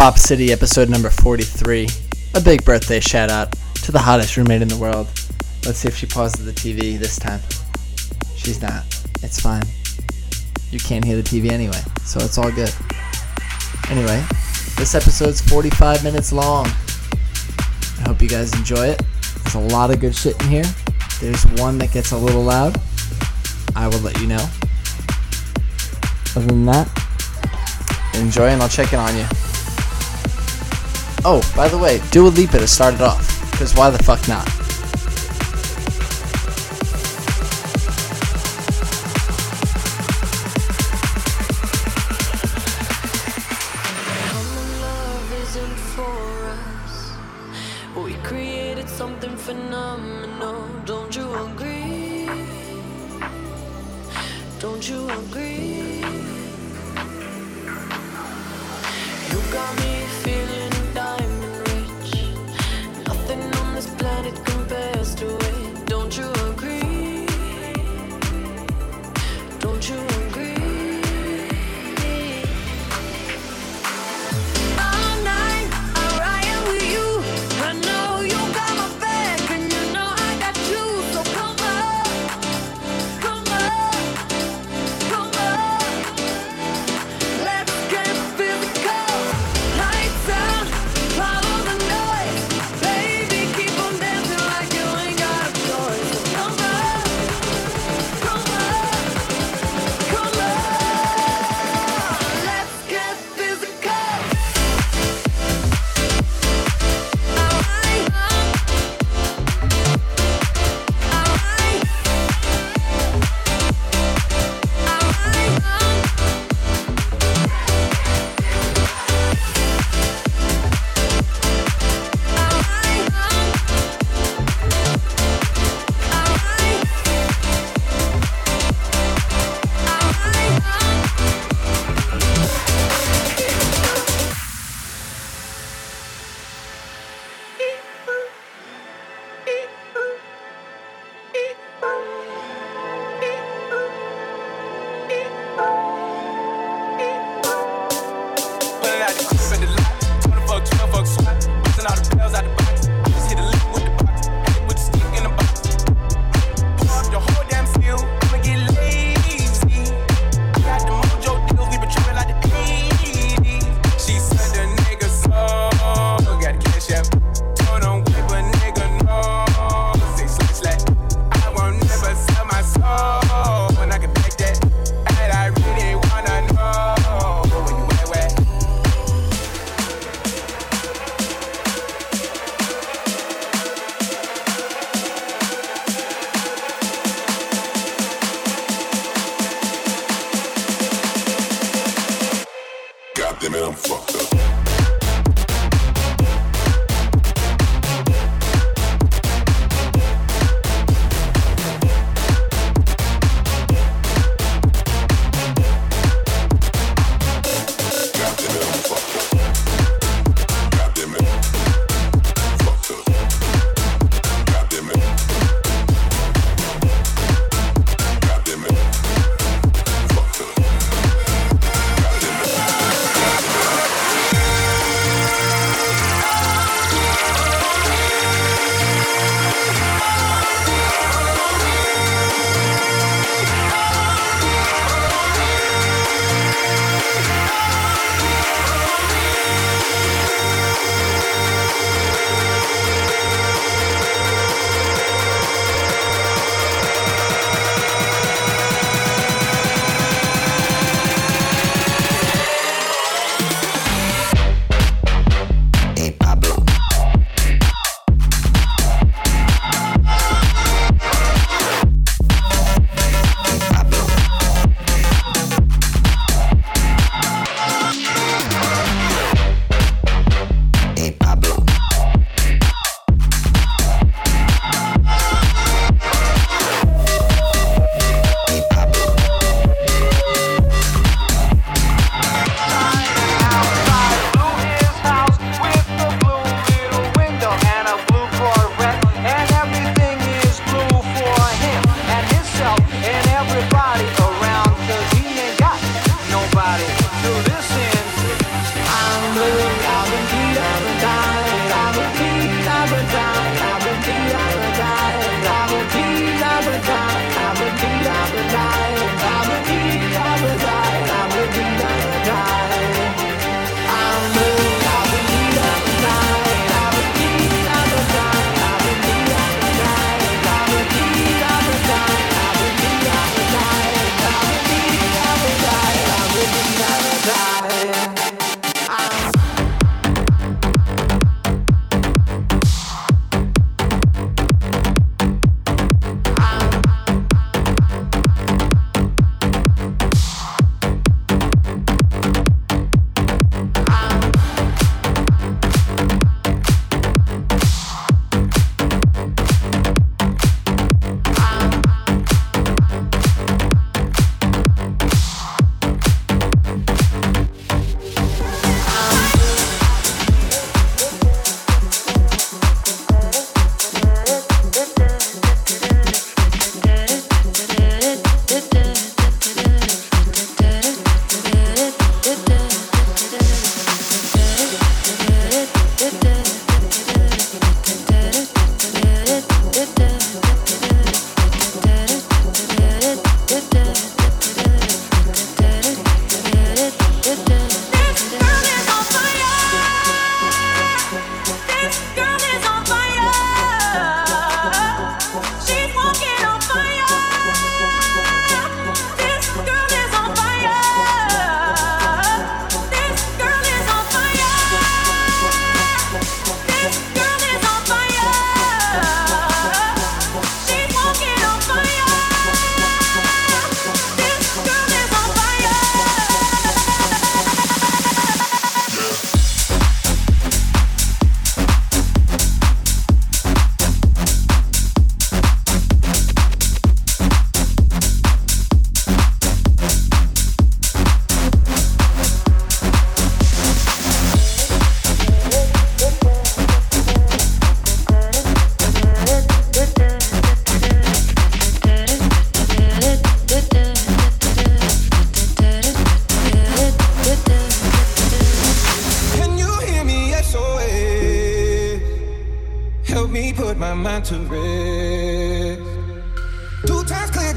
Bop City episode number 43. A big birthday shout out to the hottest roommate in the world. Let's see if she pauses the TV this time. She's not. It's fine. You can't hear the TV anyway, so it's all good. Anyway, this episode's 45 minutes long. I hope you guys enjoy it. There's a lot of good shit in here. There's one that gets a little loud. I will let you know. Other than that, enjoy and I'll check in on you. Oh, by the way, do a leap Lipa to start it off, because why the fuck not?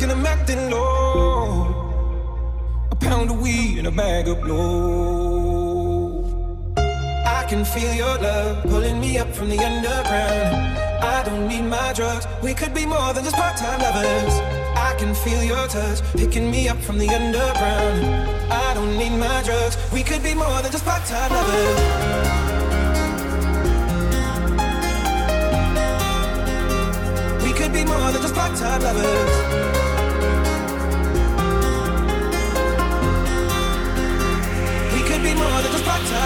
And I'm acting low. A pound of weed and a bag of blow. I can feel your love pulling me up from the underground. I don't need my drugs. We could be more than just part-time lovers. I can feel your touch picking me up from the underground. I don't need my drugs. We could be more than just part-time lovers. We could be more than just part-time lovers.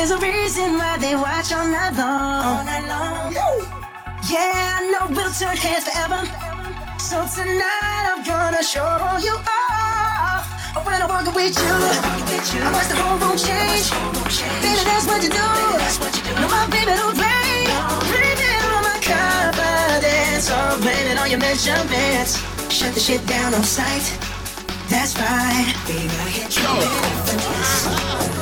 There's a reason why they watch all night long. All night long. Yeah, I know we'll turn heads forever. So tonight I'm gonna show you off. When I'm walking with you, I watch the whole room change. Baby, that's what you do. No, my baby don't play. Breathing on my confidence. Oh, blaming on your measurements. Shut the shit down on sight. That's right. Baby, I hit you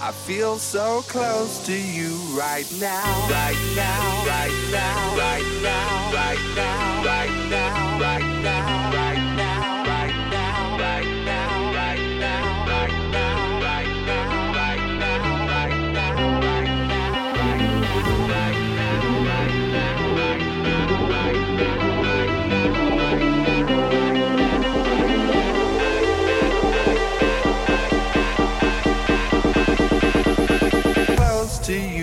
I feel so close to you right now. Right now, right now, right now, right now, right now, right now, right now, see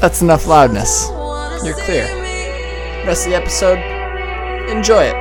That's enough loudness. You're clear. Rest of the episode, enjoy it.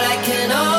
I can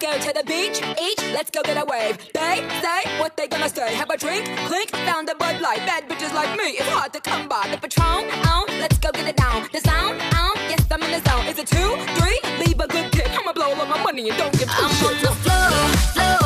go to the beach, each, let's go get a wave. They say what they gonna say. Have a drink, clink, found a Bud Light. Bad bitches like me, it's hard to come by. The Patron, on, let's go get it down. The sound, on, yes, I'm in the zone. Is it two, three? Leave a good tip. I'ma blow all my money and don't give two I'm on the floor, floor.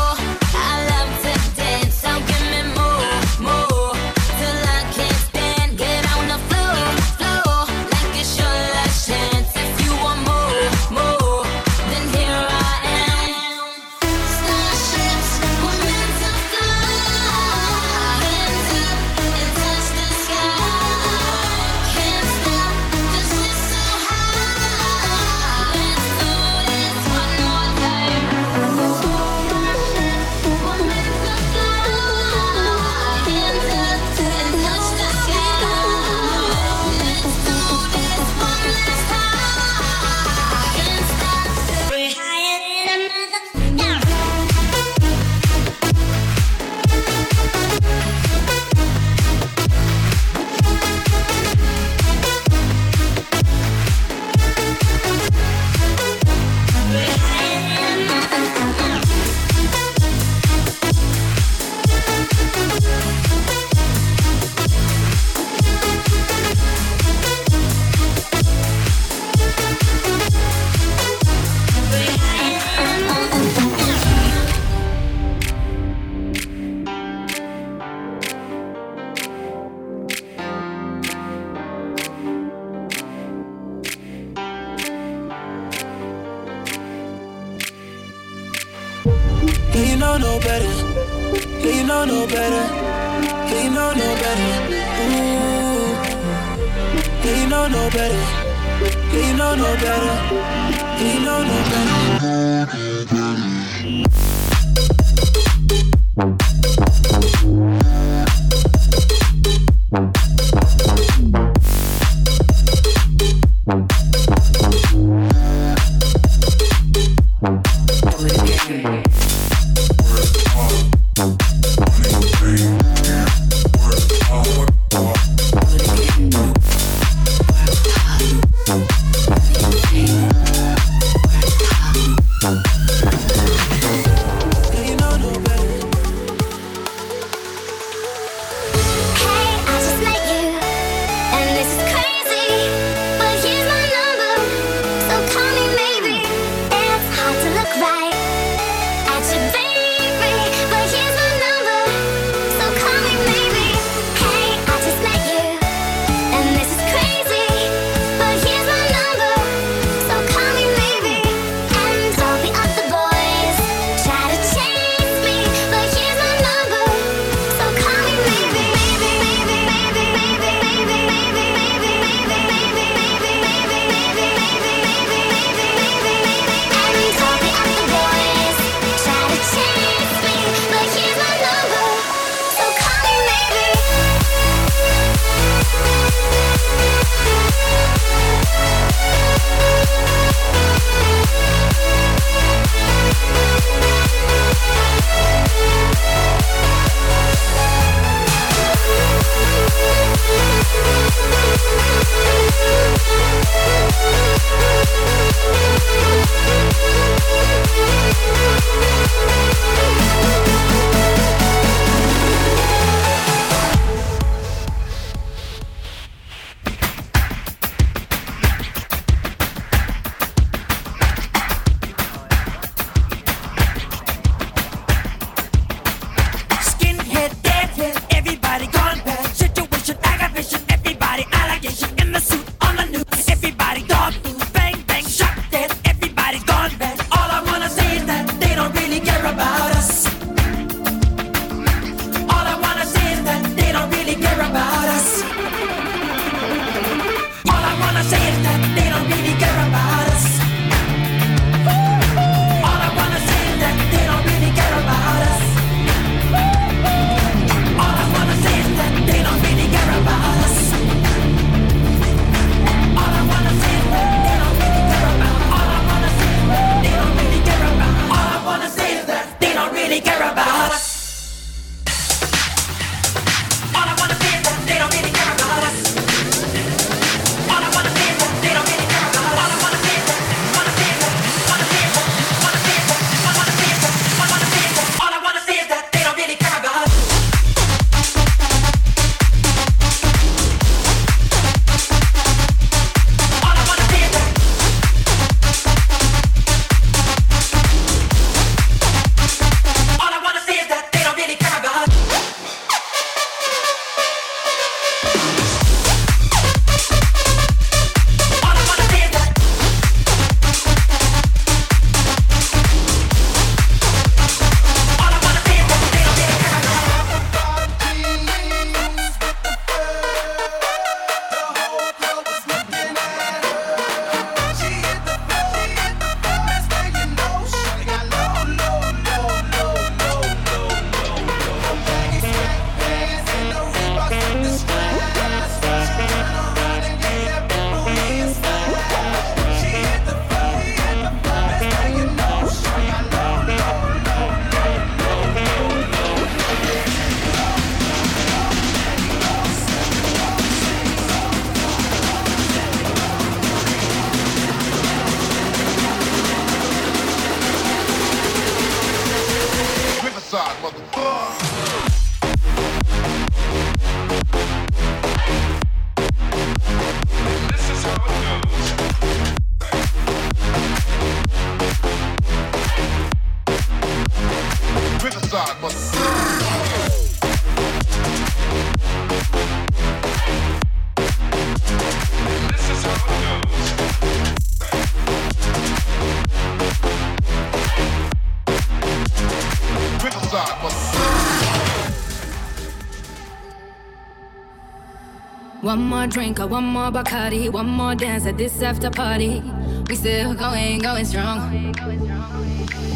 One more drink, or one more Bacardi, one more dance at this after party. We still going, going strong.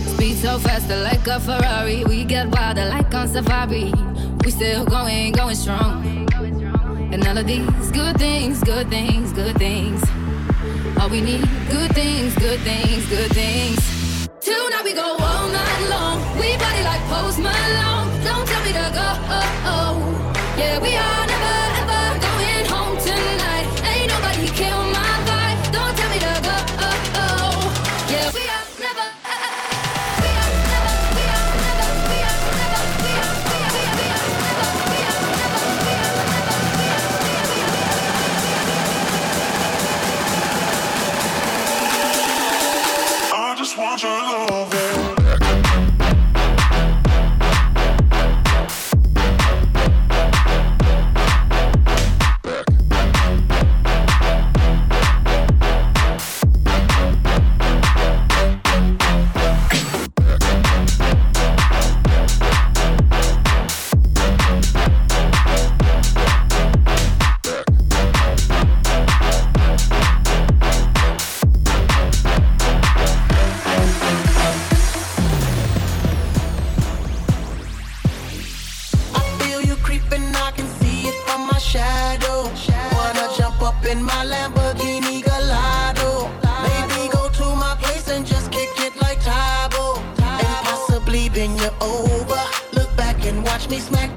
Speed so fast, like a Ferrari. We get wilder, like on safari. We still going, going strong. And all of these good things, good things, good things. All we need, good things, good things, good things. Tonight we go all night long. We body like Post Malone. Don't tell me to go. Yeah, we are. Now. my Lamborghini Gallardo. Maybe go to my place and just kick it like And possibly bend your over. Look back and watch me smack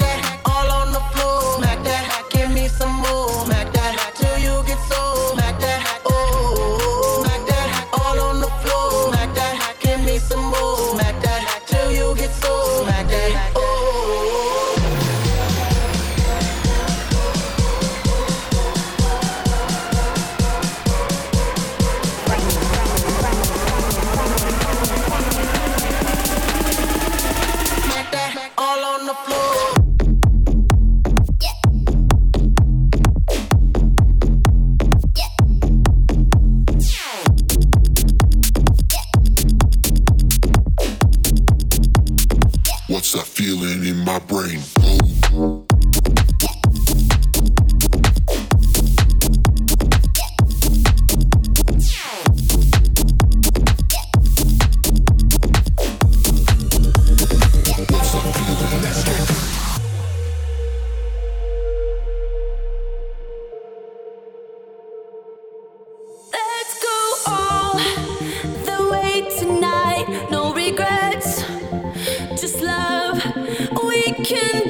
can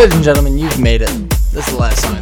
Ladies and gentlemen, you've made it. This is the last time.